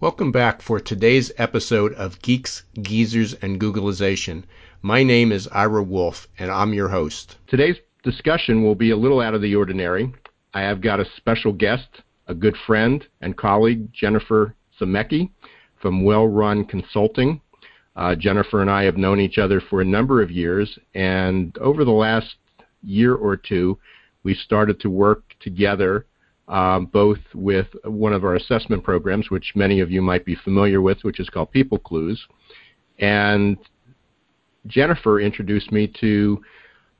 Welcome back for today's episode of Geeks, Geezers, and Googlization. My name is Ira Wolfe, and I'm your host. Today's discussion will be a little out of the ordinary. I have got a special guest, a good friend and colleague, Jennifer Zemecki from Well Run Consulting. Uh, Jennifer and I have known each other for a number of years, and over the last year or two, we started to work together um, both with one of our assessment programs, which many of you might be familiar with, which is called People Clues. And Jennifer introduced me to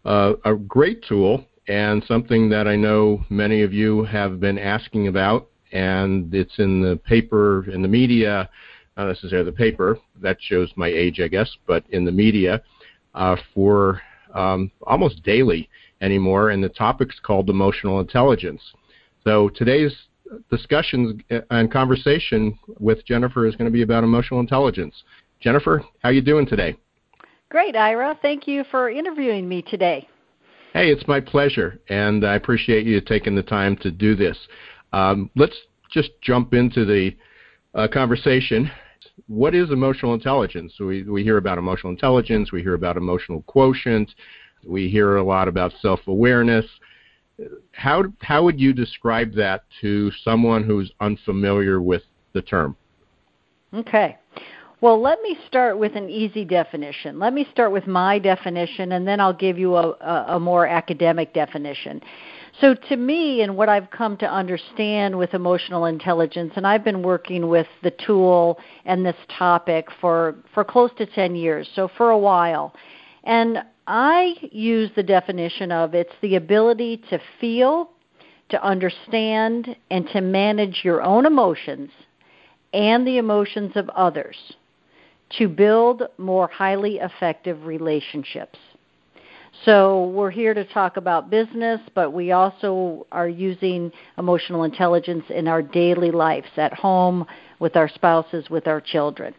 uh, a great tool and something that I know many of you have been asking about, and it's in the paper, in the media, not necessarily the paper, that shows my age, I guess, but in the media uh, for um, almost daily anymore, and the topic's called emotional intelligence. So today's discussion and conversation with Jennifer is going to be about emotional intelligence. Jennifer, how you doing today? Great, Ira. Thank you for interviewing me today. Hey, it's my pleasure, and I appreciate you taking the time to do this. Um, let's just jump into the uh, conversation. What is emotional intelligence? We, we hear about emotional intelligence, we hear about emotional quotient, we hear a lot about self awareness how how would you describe that to someone who's unfamiliar with the term? Okay. Well, let me start with an easy definition. Let me start with my definition, and then I'll give you a, a, more academic definition. So, to me, and what I've come to understand with emotional intelligence, and I've been working with the tool and this topic for, for close to 10 years, so for a while. And I use the definition of it's the ability to feel, to understand, and to manage your own emotions and the emotions of others to build more highly effective relationships. So, we're here to talk about business, but we also are using emotional intelligence in our daily lives at home, with our spouses, with our children.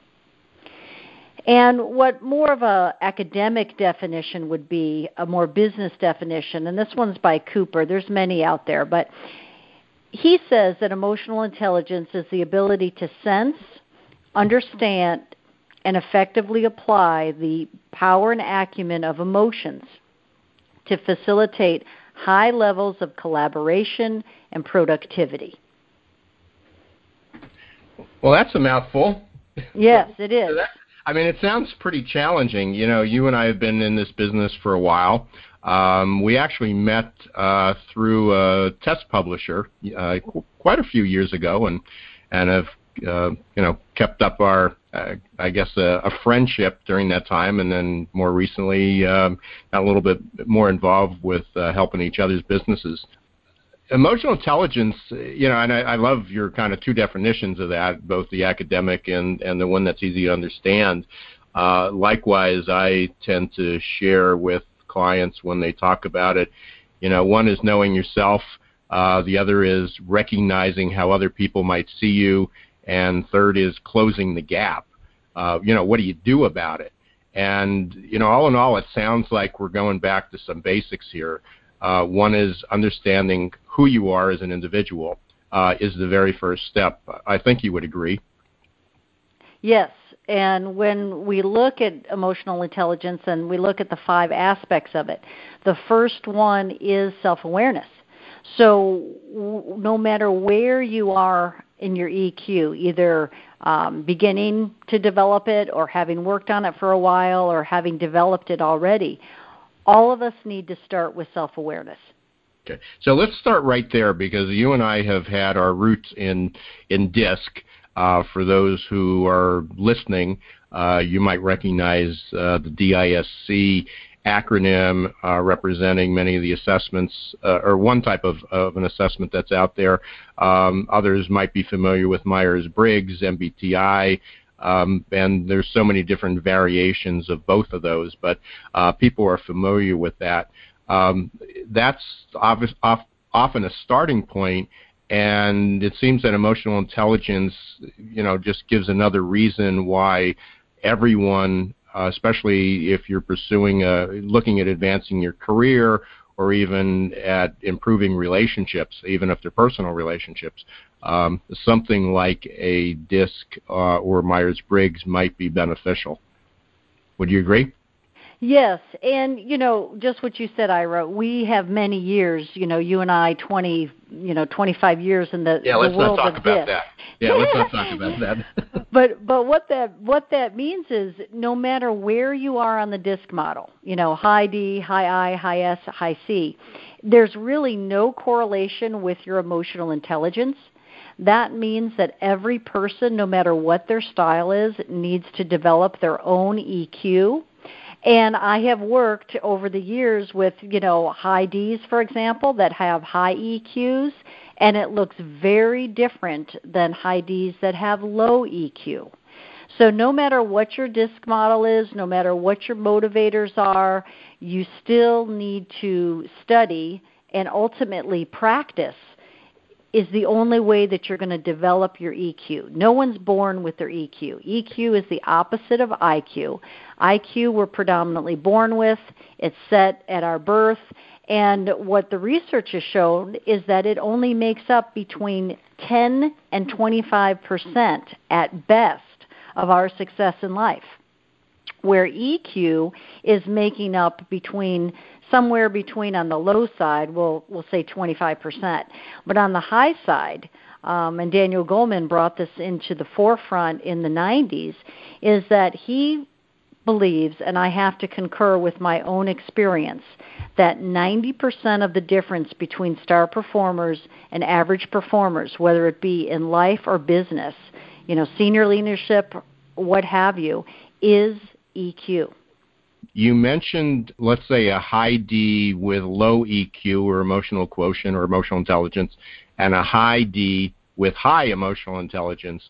And what more of a academic definition would be, a more business definition, and this one's by Cooper. There's many out there, but he says that emotional intelligence is the ability to sense, understand, and effectively apply the power and acumen of emotions to facilitate high levels of collaboration and productivity. Well, that's a mouthful. Yes, it is. I mean, it sounds pretty challenging. You know, you and I have been in this business for a while. Um, we actually met uh, through a test publisher uh, qu- quite a few years ago, and and have uh, you know kept up our uh, I guess a, a friendship during that time, and then more recently um, got a little bit more involved with uh, helping each other's businesses emotional intelligence, you know, and I, I love your kind of two definitions of that, both the academic and and the one that's easy to understand. Uh, likewise, I tend to share with clients when they talk about it. You know, one is knowing yourself. Uh, the other is recognizing how other people might see you, and third is closing the gap. Uh, you know, what do you do about it? And you know, all in all, it sounds like we're going back to some basics here. Uh, one is understanding who you are as an individual uh, is the very first step. I think you would agree. Yes, and when we look at emotional intelligence and we look at the five aspects of it, the first one is self awareness. So, w- no matter where you are in your EQ, either um, beginning to develop it or having worked on it for a while or having developed it already, all of us need to start with self awareness. Okay, so let's start right there because you and I have had our roots in in DISC. Uh, for those who are listening, uh, you might recognize uh, the DISC acronym uh, representing many of the assessments, uh, or one type of, of an assessment that's out there. Um, others might be familiar with Myers Briggs, MBTI, um, and there's so many different variations of both of those, but uh, people are familiar with that. Um, that's off, often a starting point, and it seems that emotional intelligence, you know, just gives another reason why everyone, uh, especially if you're pursuing, a, looking at advancing your career or even at improving relationships, even if they're personal relationships, um, something like a DISC uh, or Myers Briggs might be beneficial. Would you agree? Yes, and you know, just what you said, Ira. We have many years. You know, you and I, twenty, you know, twenty-five years in the, yeah, the let's world not talk about this. that. Yeah, let's not talk about that. but but what that what that means is, no matter where you are on the disc model, you know, high D, high I, high S, high C, there's really no correlation with your emotional intelligence. That means that every person, no matter what their style is, needs to develop their own EQ and I have worked over the years with, you know, high Ds, for example, that have high EQs, and it looks very different than high Ds that have low EQ. So no matter what your disc model is, no matter what your motivators are, you still need to study and ultimately practice is the only way that you're going to develop your EQ. No one's born with their EQ. EQ is the opposite of IQ. IQ we're predominantly born with, it's set at our birth, and what the research has shown is that it only makes up between 10 and 25% at best of our success in life. Where EQ is making up between somewhere between on the low side, we'll we'll say 25%, but on the high side, um, and Daniel Goleman brought this into the forefront in the 90s, is that he believes, and I have to concur with my own experience, that 90% of the difference between star performers and average performers, whether it be in life or business, you know, senior leadership, what have you, is EQ. You mentioned, let's say, a high D with low EQ or emotional quotient or emotional intelligence, and a high D with high emotional intelligence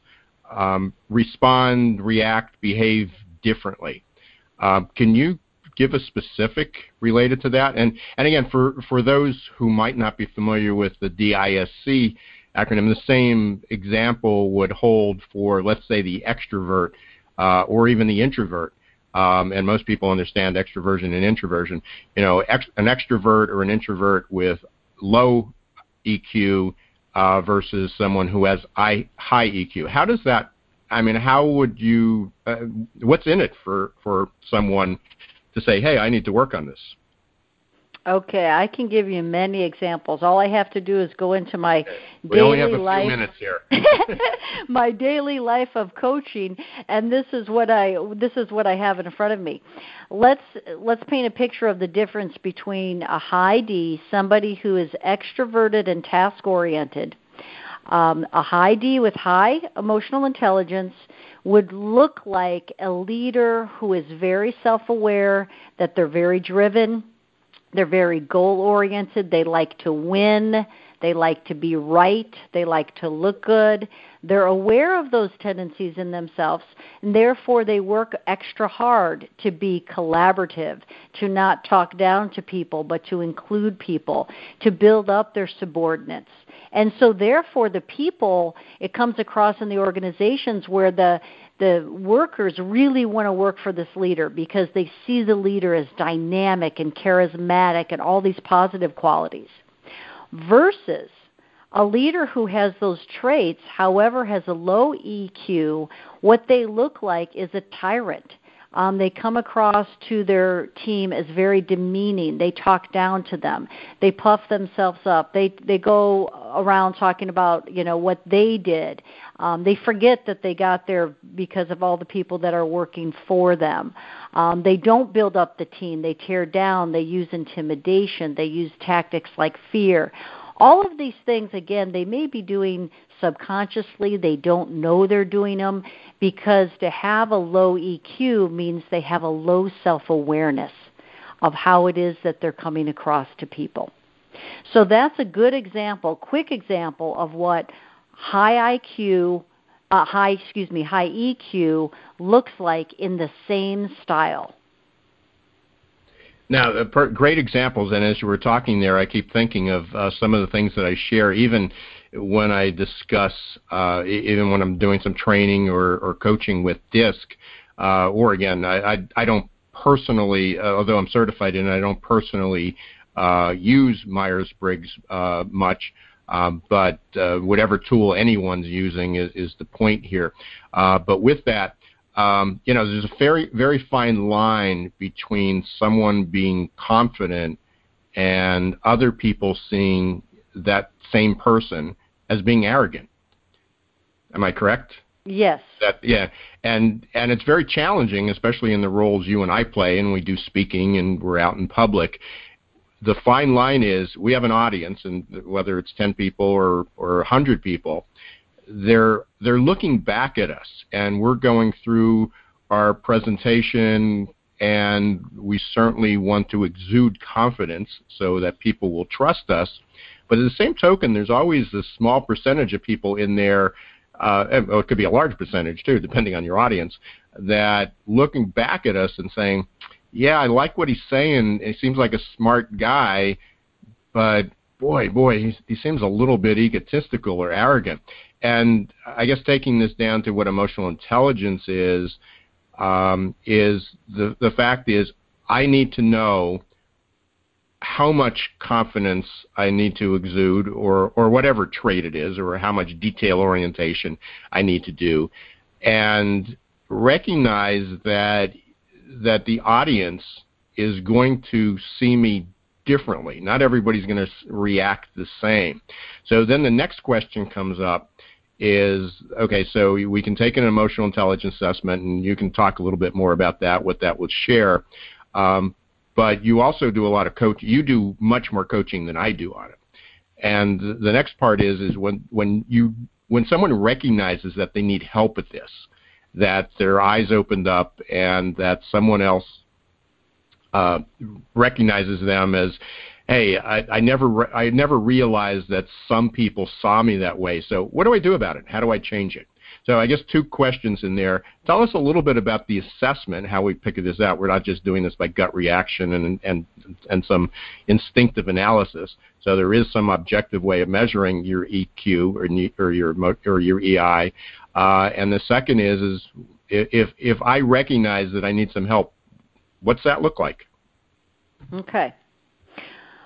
um, respond, react, behave differently. Um, can you give a specific related to that? And and again, for for those who might not be familiar with the DISC acronym, the same example would hold for let's say the extrovert uh, or even the introvert. Um, and most people understand extroversion and introversion. You know, ex- an extrovert or an introvert with low EQ uh, versus someone who has I, high EQ. How does that? I mean, how would you? Uh, what's in it for for someone to say, "Hey, I need to work on this"? Okay, I can give you many examples. All I have to do is go into my we daily only have a life. few minutes here. my daily life of coaching, and this is what I this is what I have in front of me. Let's let's paint a picture of the difference between a high D, somebody who is extroverted and task oriented. Um, a high D with high emotional intelligence would look like a leader who is very self aware, that they're very driven, they're very goal oriented. They like to win. They like to be right. They like to look good. They're aware of those tendencies in themselves, and therefore they work extra hard to be collaborative, to not talk down to people, but to include people, to build up their subordinates. And so, therefore, the people, it comes across in the organizations where the the workers really want to work for this leader because they see the leader as dynamic and charismatic and all these positive qualities. Versus a leader who has those traits, however, has a low EQ, what they look like is a tyrant. Um, they come across to their team as very demeaning. They talk down to them. They puff themselves up. They they go around talking about you know what they did. Um, they forget that they got there because of all the people that are working for them. Um, they don't build up the team. They tear down. They use intimidation. They use tactics like fear. All of these things, again, they may be doing subconsciously. They don't know they're doing them because to have a low EQ means they have a low self awareness of how it is that they're coming across to people. So that's a good example, quick example of what high IQ, uh, high excuse me, high EQ looks like in the same style. Now, uh, per, great examples, and as you were talking there, I keep thinking of uh, some of the things that I share, even when I discuss, uh, even when I'm doing some training or, or coaching with DISC, uh, or again, I, I, I don't personally, uh, although I'm certified in it, I don't personally uh, use Myers Briggs much. Um, but uh, whatever tool anyone's using is, is the point here. Uh, but with that, um, you know, there's a very very fine line between someone being confident and other people seeing that same person as being arrogant. Am I correct? Yes. That yeah, and and it's very challenging, especially in the roles you and I play, and we do speaking and we're out in public. The fine line is we have an audience, and whether it's ten people or or a hundred people, they're they're looking back at us, and we're going through our presentation, and we certainly want to exude confidence so that people will trust us. But at the same token, there's always this small percentage of people in there uh, it could be a large percentage too, depending on your audience, that looking back at us and saying, "Yeah, I like what he's saying. He seems like a smart guy, but boy, boy, he, he seems a little bit egotistical or arrogant." And I guess taking this down to what emotional intelligence is, um, is the the fact is I need to know how much confidence I need to exude, or or whatever trait it is, or how much detail orientation I need to do, and recognize that that the audience is going to see me differently. Not everybody's going to react the same. So then the next question comes up is okay, so we can take an emotional intelligence assessment, and you can talk a little bit more about that, what that would share. Um, but you also do a lot of coach. You do much more coaching than I do on it. And the next part is is when when you when someone recognizes that they need help with this, that their eyes opened up, and that someone else uh, recognizes them as, hey, I, I never re- I never realized that some people saw me that way. So what do I do about it? How do I change it? So I guess two questions in there. Tell us a little bit about the assessment, how we pick this out. We're not just doing this by gut reaction and and and some instinctive analysis. So there is some objective way of measuring your EQ or, or your or your EI. Uh, and the second is is if if I recognize that I need some help, what's that look like? Okay.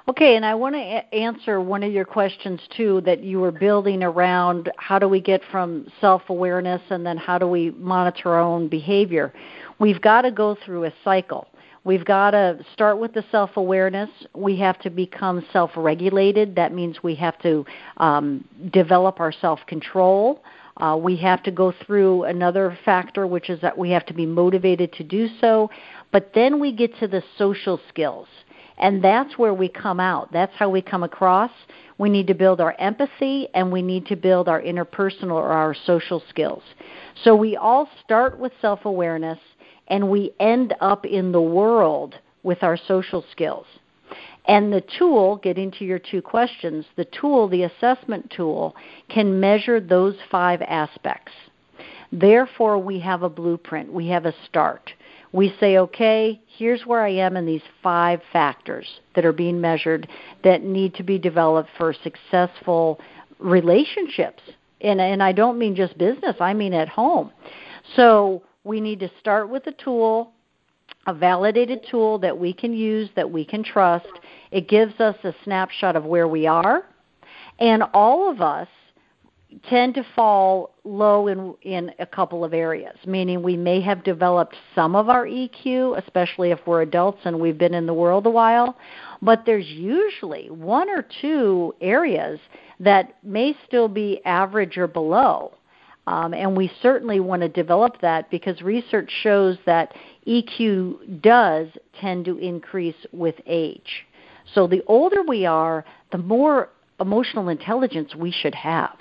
Okay, and I want to a- answer one of your questions too that you were building around how do we get from self awareness and then how do we monitor our own behavior. We've got to go through a cycle. We've got to start with the self awareness. We have to become self regulated. That means we have to um, develop our self control. Uh, we have to go through another factor, which is that we have to be motivated to do so. But then we get to the social skills. And that's where we come out. That's how we come across. We need to build our empathy and we need to build our interpersonal or our social skills. So we all start with self awareness and we end up in the world with our social skills. And the tool, getting to your two questions, the tool, the assessment tool, can measure those five aspects. Therefore, we have a blueprint, we have a start we say, okay, here's where I am in these five factors that are being measured that need to be developed for successful relationships. And, and I don't mean just business, I mean at home. So we need to start with a tool, a validated tool that we can use, that we can trust. It gives us a snapshot of where we are. And all of us tend to fall low in in a couple of areas meaning we may have developed some of our EQ especially if we're adults and we've been in the world a while but there's usually one or two areas that may still be average or below um, and we certainly want to develop that because research shows that EQ does tend to increase with age. So the older we are, the more emotional intelligence we should have.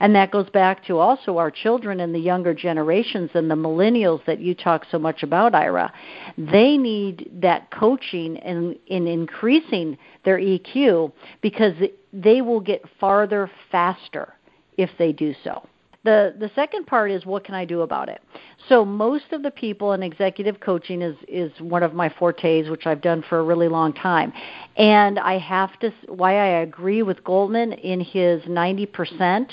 And that goes back to also our children and the younger generations and the millennials that you talk so much about, Ira. They need that coaching in, in increasing their EQ because they will get farther faster if they do so. The the second part is what can I do about it? So most of the people in executive coaching is is one of my fortes, which I've done for a really long time. And I have to why I agree with Goldman in his 90%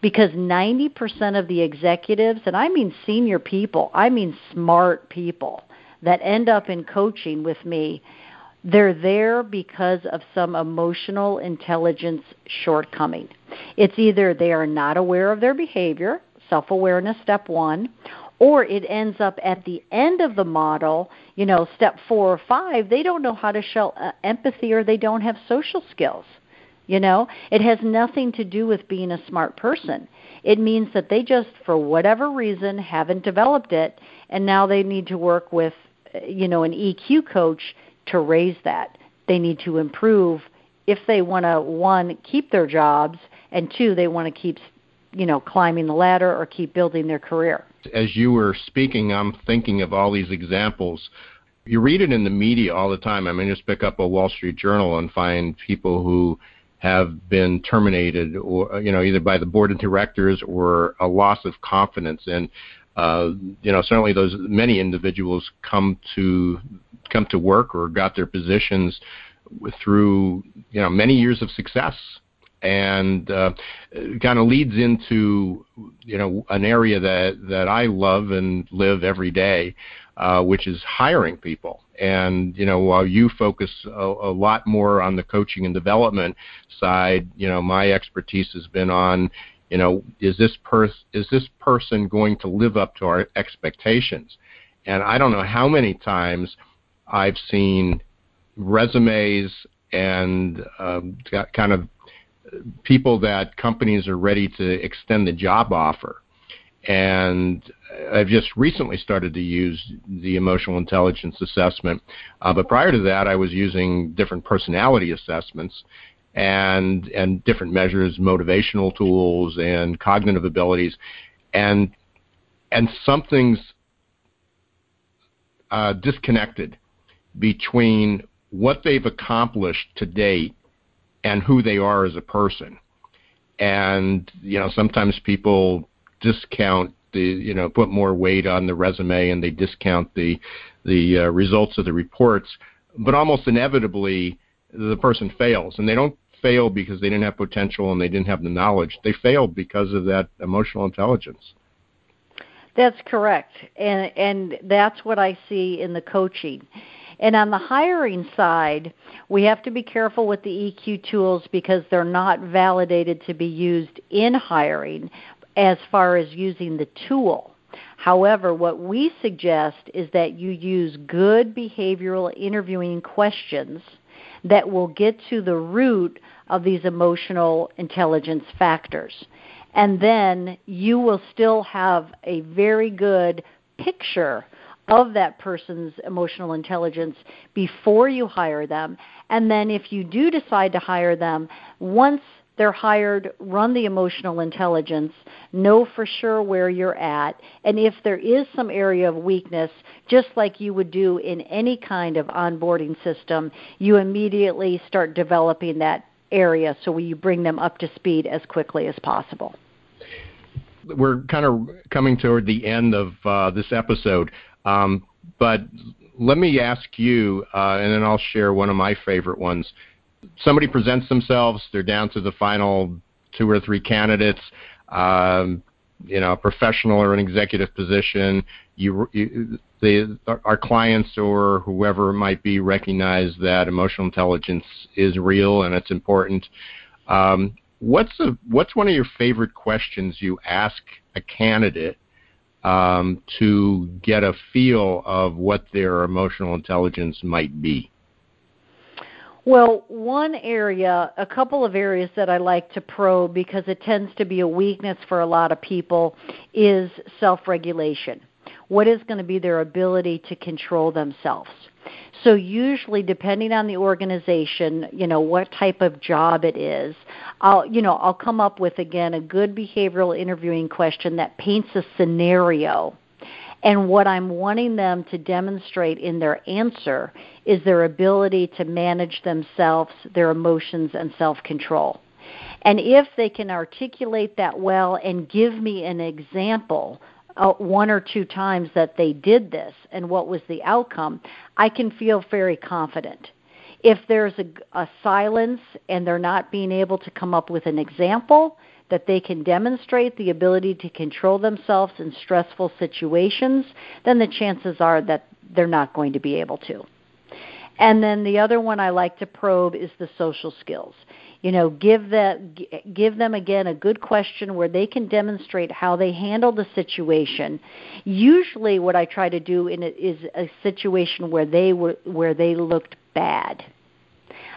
because 90% of the executives, and I mean senior people, I mean smart people that end up in coaching with me, They're there because of some emotional intelligence shortcoming. It's either they are not aware of their behavior, self awareness, step one, or it ends up at the end of the model, you know, step four or five, they don't know how to show uh, empathy or they don't have social skills. You know, it has nothing to do with being a smart person. It means that they just, for whatever reason, haven't developed it, and now they need to work with, uh, you know, an EQ coach to raise that. They need to improve if they want to one keep their jobs and two they want to keep you know climbing the ladder or keep building their career. As you were speaking, I'm thinking of all these examples. You read it in the media all the time. I mean, just pick up a Wall Street Journal and find people who have been terminated, or you know, either by the board of directors or a loss of confidence. And uh, you know, certainly those many individuals come to come to work or got their positions through you know many years of success and uh, kind of leads into you know an area that that I love and live every day, uh, which is hiring people. And you know while you focus a, a lot more on the coaching and development side, you know my expertise has been on you know is this person is this person going to live up to our expectations? And I don't know how many times I've seen resumes and um, kind of people that companies are ready to extend the job offer. And I've just recently started to use the emotional intelligence assessment. Uh, but prior to that, I was using different personality assessments and and different measures, motivational tools and cognitive abilities, and and something's uh, disconnected between what they've accomplished to date and who they are as a person. And you know, sometimes people discount the you know put more weight on the resume and they discount the the uh, results of the reports, but almost inevitably the person fails, and they don't fail because they didn't have potential and they didn't have the knowledge. They failed because of that emotional intelligence. That's correct, and and that's what I see in the coaching. And on the hiring side, we have to be careful with the EQ tools because they're not validated to be used in hiring as far as using the tool. However, what we suggest is that you use good behavioral interviewing questions that will get to the root of these emotional intelligence factors. And then you will still have a very good picture of that person's emotional intelligence before you hire them. And then if you do decide to hire them, once they're hired, run the emotional intelligence, know for sure where you're at, and if there is some area of weakness, just like you would do in any kind of onboarding system, you immediately start developing that area so you bring them up to speed as quickly as possible. We're kind of coming toward the end of uh, this episode. Um, but let me ask you, uh, and then I'll share one of my favorite ones. Somebody presents themselves; they're down to the final two or three candidates. Um, you know, a professional or an executive position. You, you the, our clients or whoever it might be recognize that emotional intelligence is real and it's important. Um, what's a, what's one of your favorite questions you ask a candidate um, to get a feel of what their emotional intelligence might be? Well, one area, a couple of areas that I like to probe because it tends to be a weakness for a lot of people is self regulation. What is going to be their ability to control themselves? So usually depending on the organization, you know, what type of job it is, I'll you know, I'll come up with again a good behavioral interviewing question that paints a scenario. And what I'm wanting them to demonstrate in their answer is their ability to manage themselves, their emotions and self-control. And if they can articulate that well and give me an example uh, one or two times that they did this and what was the outcome, I can feel very confident. If there's a, a silence and they're not being able to come up with an example, that they can demonstrate the ability to control themselves in stressful situations, then the chances are that they're not going to be able to. And then the other one I like to probe is the social skills. You know, give that give them again a good question where they can demonstrate how they handle the situation. Usually, what I try to do in it is a situation where they were where they looked bad.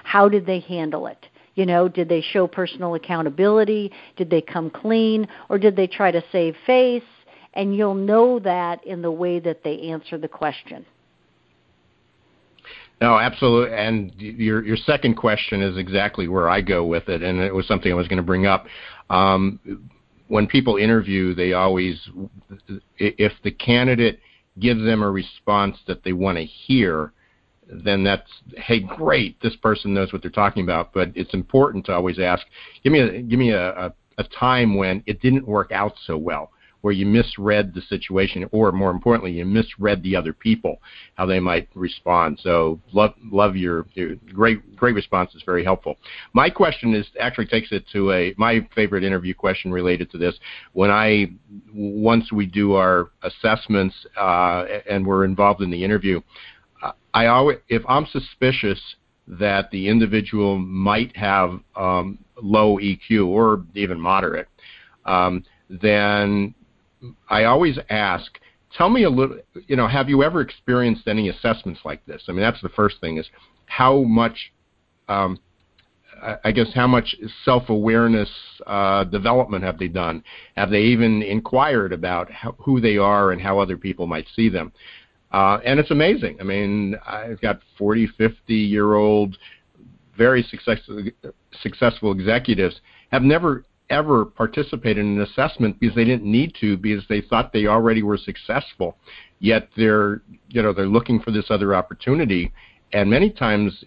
How did they handle it? You know, did they show personal accountability? Did they come clean? Or did they try to save face? And you'll know that in the way that they answer the question. No, absolutely. And your your second question is exactly where I go with it, and it was something I was going to bring up. Um, when people interview, they always, if the candidate gives them a response that they want to hear, then that's hey, great, this person knows what they're talking about. But it's important to always ask, give me a give me a, a, a time when it didn't work out so well where you misread the situation, or more importantly, you misread the other people, how they might respond. So love love your, your great great response. is very helpful. My question is actually takes it to a my favorite interview question related to this. When I once we do our assessments uh, and we're involved in the interview, I always if I'm suspicious that the individual might have um, low EQ or even moderate, um, then I always ask, tell me a little, you know, have you ever experienced any assessments like this? I mean, that's the first thing is how much, um, I guess, how much self-awareness uh, development have they done? Have they even inquired about how, who they are and how other people might see them? Uh, and it's amazing. I mean, I've got 40, 50 year old, very successful, successful executives have never ever participate in an assessment because they didn't need to because they thought they already were successful. Yet they're you know they're looking for this other opportunity, and many times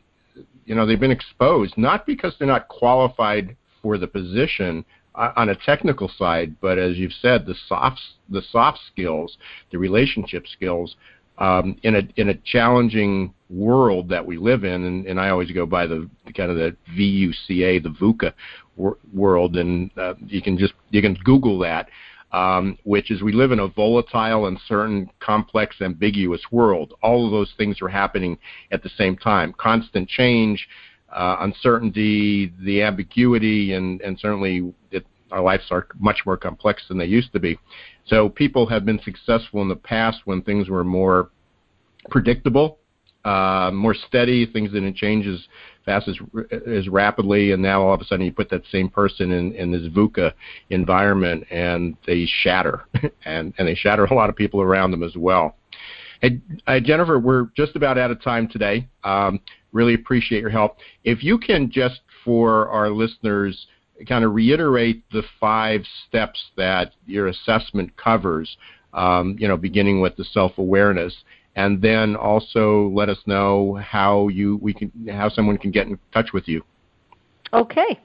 you know they've been exposed not because they're not qualified for the position uh, on a technical side, but as you've said, the soft the soft skills, the relationship skills. Um, in a in a challenging world that we live in, and, and I always go by the kind of the VUCA, the VUCA wor- world, and uh, you can just you can Google that, um, which is we live in a volatile, uncertain, complex, ambiguous world. All of those things are happening at the same time. Constant change, uh, uncertainty, the ambiguity, and and certainly it, our lives are much more complex than they used to be. So people have been successful in the past when things were more predictable, uh, more steady. Things didn't change as fast as as rapidly, and now all of a sudden you put that same person in in this VUCA environment, and they shatter, and and they shatter a lot of people around them as well. Hey, uh, Jennifer, we're just about out of time today. Um, really appreciate your help. If you can just for our listeners kind of reiterate the five steps that your assessment covers, um, you know, beginning with the self-awareness, and then also let us know how you we can how someone can get in touch with you. Okay.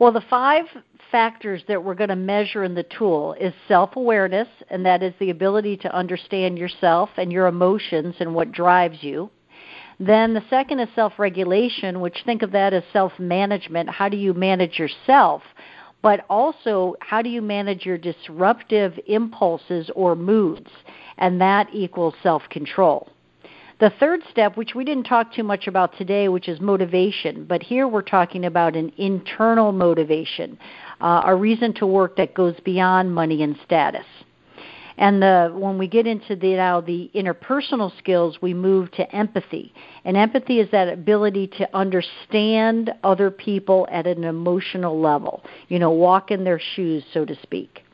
Well, the five factors that we're going to measure in the tool is self-awareness, and that is the ability to understand yourself and your emotions and what drives you. Then the second is self-regulation, which think of that as self-management. How do you manage yourself? But also, how do you manage your disruptive impulses or moods? And that equals self control. The third step, which we didn't talk too much about today, which is motivation, but here we're talking about an internal motivation, uh, a reason to work that goes beyond money and status. And the, when we get into the, now the interpersonal skills, we move to empathy. And empathy is that ability to understand other people at an emotional level, you know, walk in their shoes, so to speak.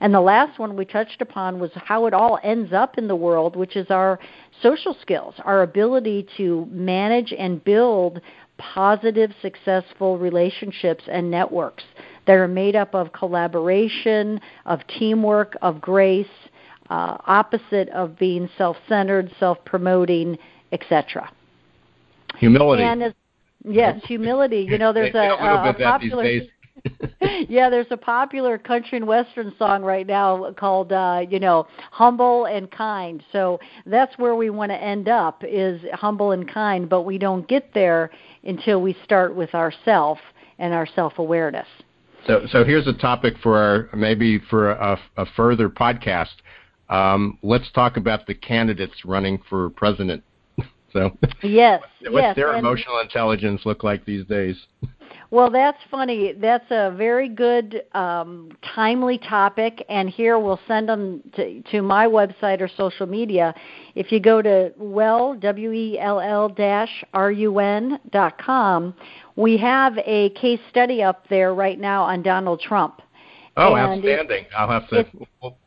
And the last one we touched upon was how it all ends up in the world, which is our social skills, our ability to manage and build positive, successful relationships and networks that are made up of collaboration, of teamwork, of grace, uh, opposite of being self centered, self promoting, etc. Humility. And as, yes, humility. You know, there's a, a, a popular. yeah, there's a popular country and western song right now called uh, you know, humble and kind. So that's where we want to end up is humble and kind, but we don't get there until we start with ourself and our self-awareness. So so here's a topic for our maybe for a, a further podcast. Um, let's talk about the candidates running for president. So yes, what's yes, their emotional intelligence look like these days? Well, that's funny. That's a very good, um, timely topic. And here we'll send them to, to my website or social media. If you go to well, W E L L dash R U N dot com, we have a case study up there right now on Donald Trump. Oh, and outstanding! I'll have to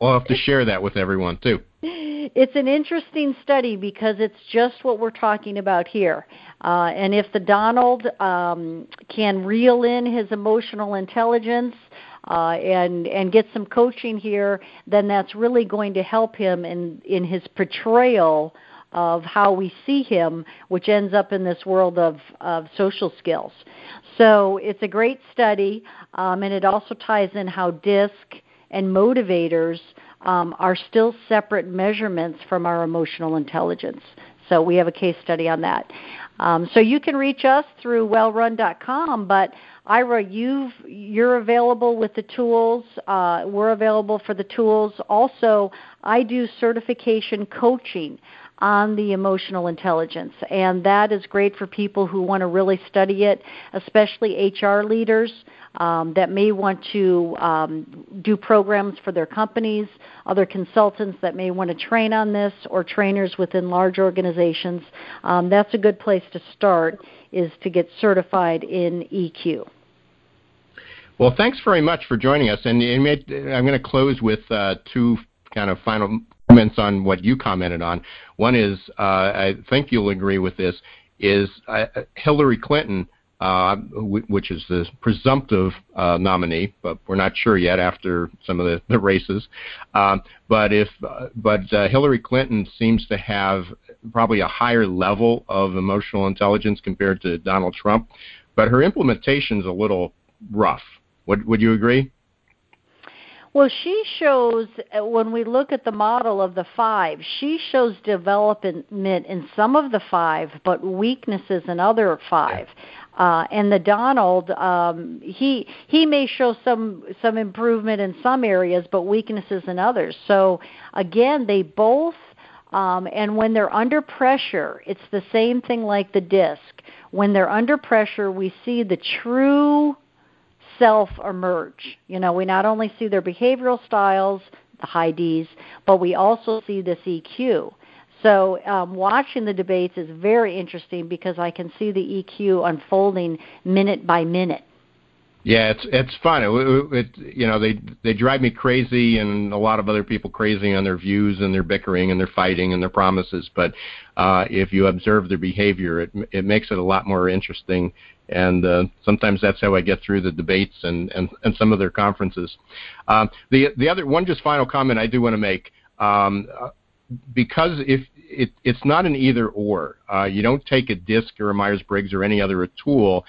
we'll have to share that with everyone too. It's an interesting study because it's just what we're talking about here. Uh, and if the Donald um, can reel in his emotional intelligence uh, and and get some coaching here, then that's really going to help him in in his portrayal of how we see him, which ends up in this world of, of social skills. So it's a great study, um, and it also ties in how DISC and motivators um, are still separate measurements from our emotional intelligence. So we have a case study on that. Um, so you can reach us through wellrun.com, but Ira, you've you're available with the tools. Uh, we're available for the tools. Also, I do certification coaching on the emotional intelligence. And that is great for people who want to really study it, especially HR leaders um, that may want to um, do programs for their companies, other consultants that may want to train on this, or trainers within large organizations. Um, that's a good place to start is to get certified in EQ. Well, thanks very much for joining us. And I'm going to close with uh, two kind of final comments on what you commented on. One is, uh, I think you'll agree with this, is uh, Hillary Clinton, uh, w- which is the presumptive uh, nominee, but we're not sure yet after some of the, the races. Um, but if, uh, but uh, Hillary Clinton seems to have probably a higher level of emotional intelligence compared to Donald Trump, but her implementation is a little rough. Would would you agree? Well, she shows, uh, when we look at the model of the five, she shows development in some of the five, but weaknesses in other five. Uh, and the Donald, um, he he may show some some improvement in some areas, but weaknesses in others. So again, they both, um, and when they're under pressure, it's the same thing like the disc. When they're under pressure, we see the true self emerge. You know, we not only see their behavioral styles, the high Ds, but we also see this EQ. So um, watching the debates is very interesting because I can see the EQ unfolding minute by minute. Yeah, it's it's fun. It, it, you know they they drive me crazy and a lot of other people crazy on their views and their bickering and their fighting and their promises. But uh, if you observe their behavior, it it makes it a lot more interesting. And uh, sometimes that's how I get through the debates and and, and some of their conferences. Um, the the other one, just final comment I do want to make. Um, uh, because if it, it's not an either or, uh, you don't take a DISC or a Myers Briggs or any other tool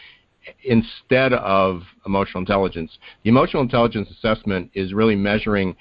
instead of emotional intelligence. The emotional intelligence assessment is really measuring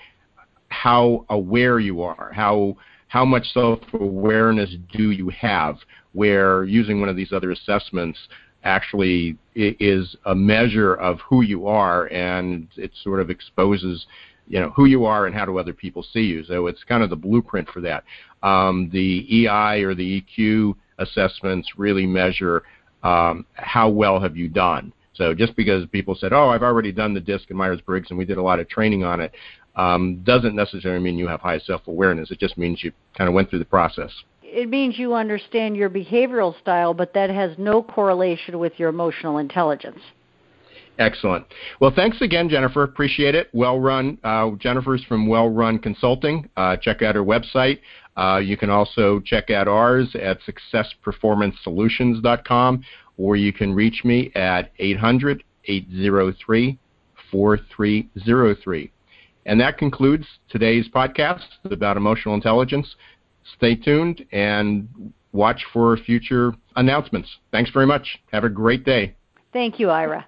how aware you are, how how much self-awareness do you have, where using one of these other assessments actually is a measure of who you are and it sort of exposes you know who you are and how do other people see you so it's kind of the blueprint for that um, the ei or the eq assessments really measure um, how well have you done? So just because people said, oh, I've already done the DISC and Myers-Briggs and we did a lot of training on it, um, doesn't necessarily mean you have high self-awareness. It just means you kind of went through the process. It means you understand your behavioral style, but that has no correlation with your emotional intelligence. Excellent. Well, thanks again, Jennifer. Appreciate it. Well run. Uh, Jennifer's from Well Run Consulting. Uh, check out her website. Uh, you can also check out ours at successperformancesolutions.com, or you can reach me at 800 803 4303. And that concludes today's podcast about emotional intelligence. Stay tuned and watch for future announcements. Thanks very much. Have a great day. Thank you, Ira.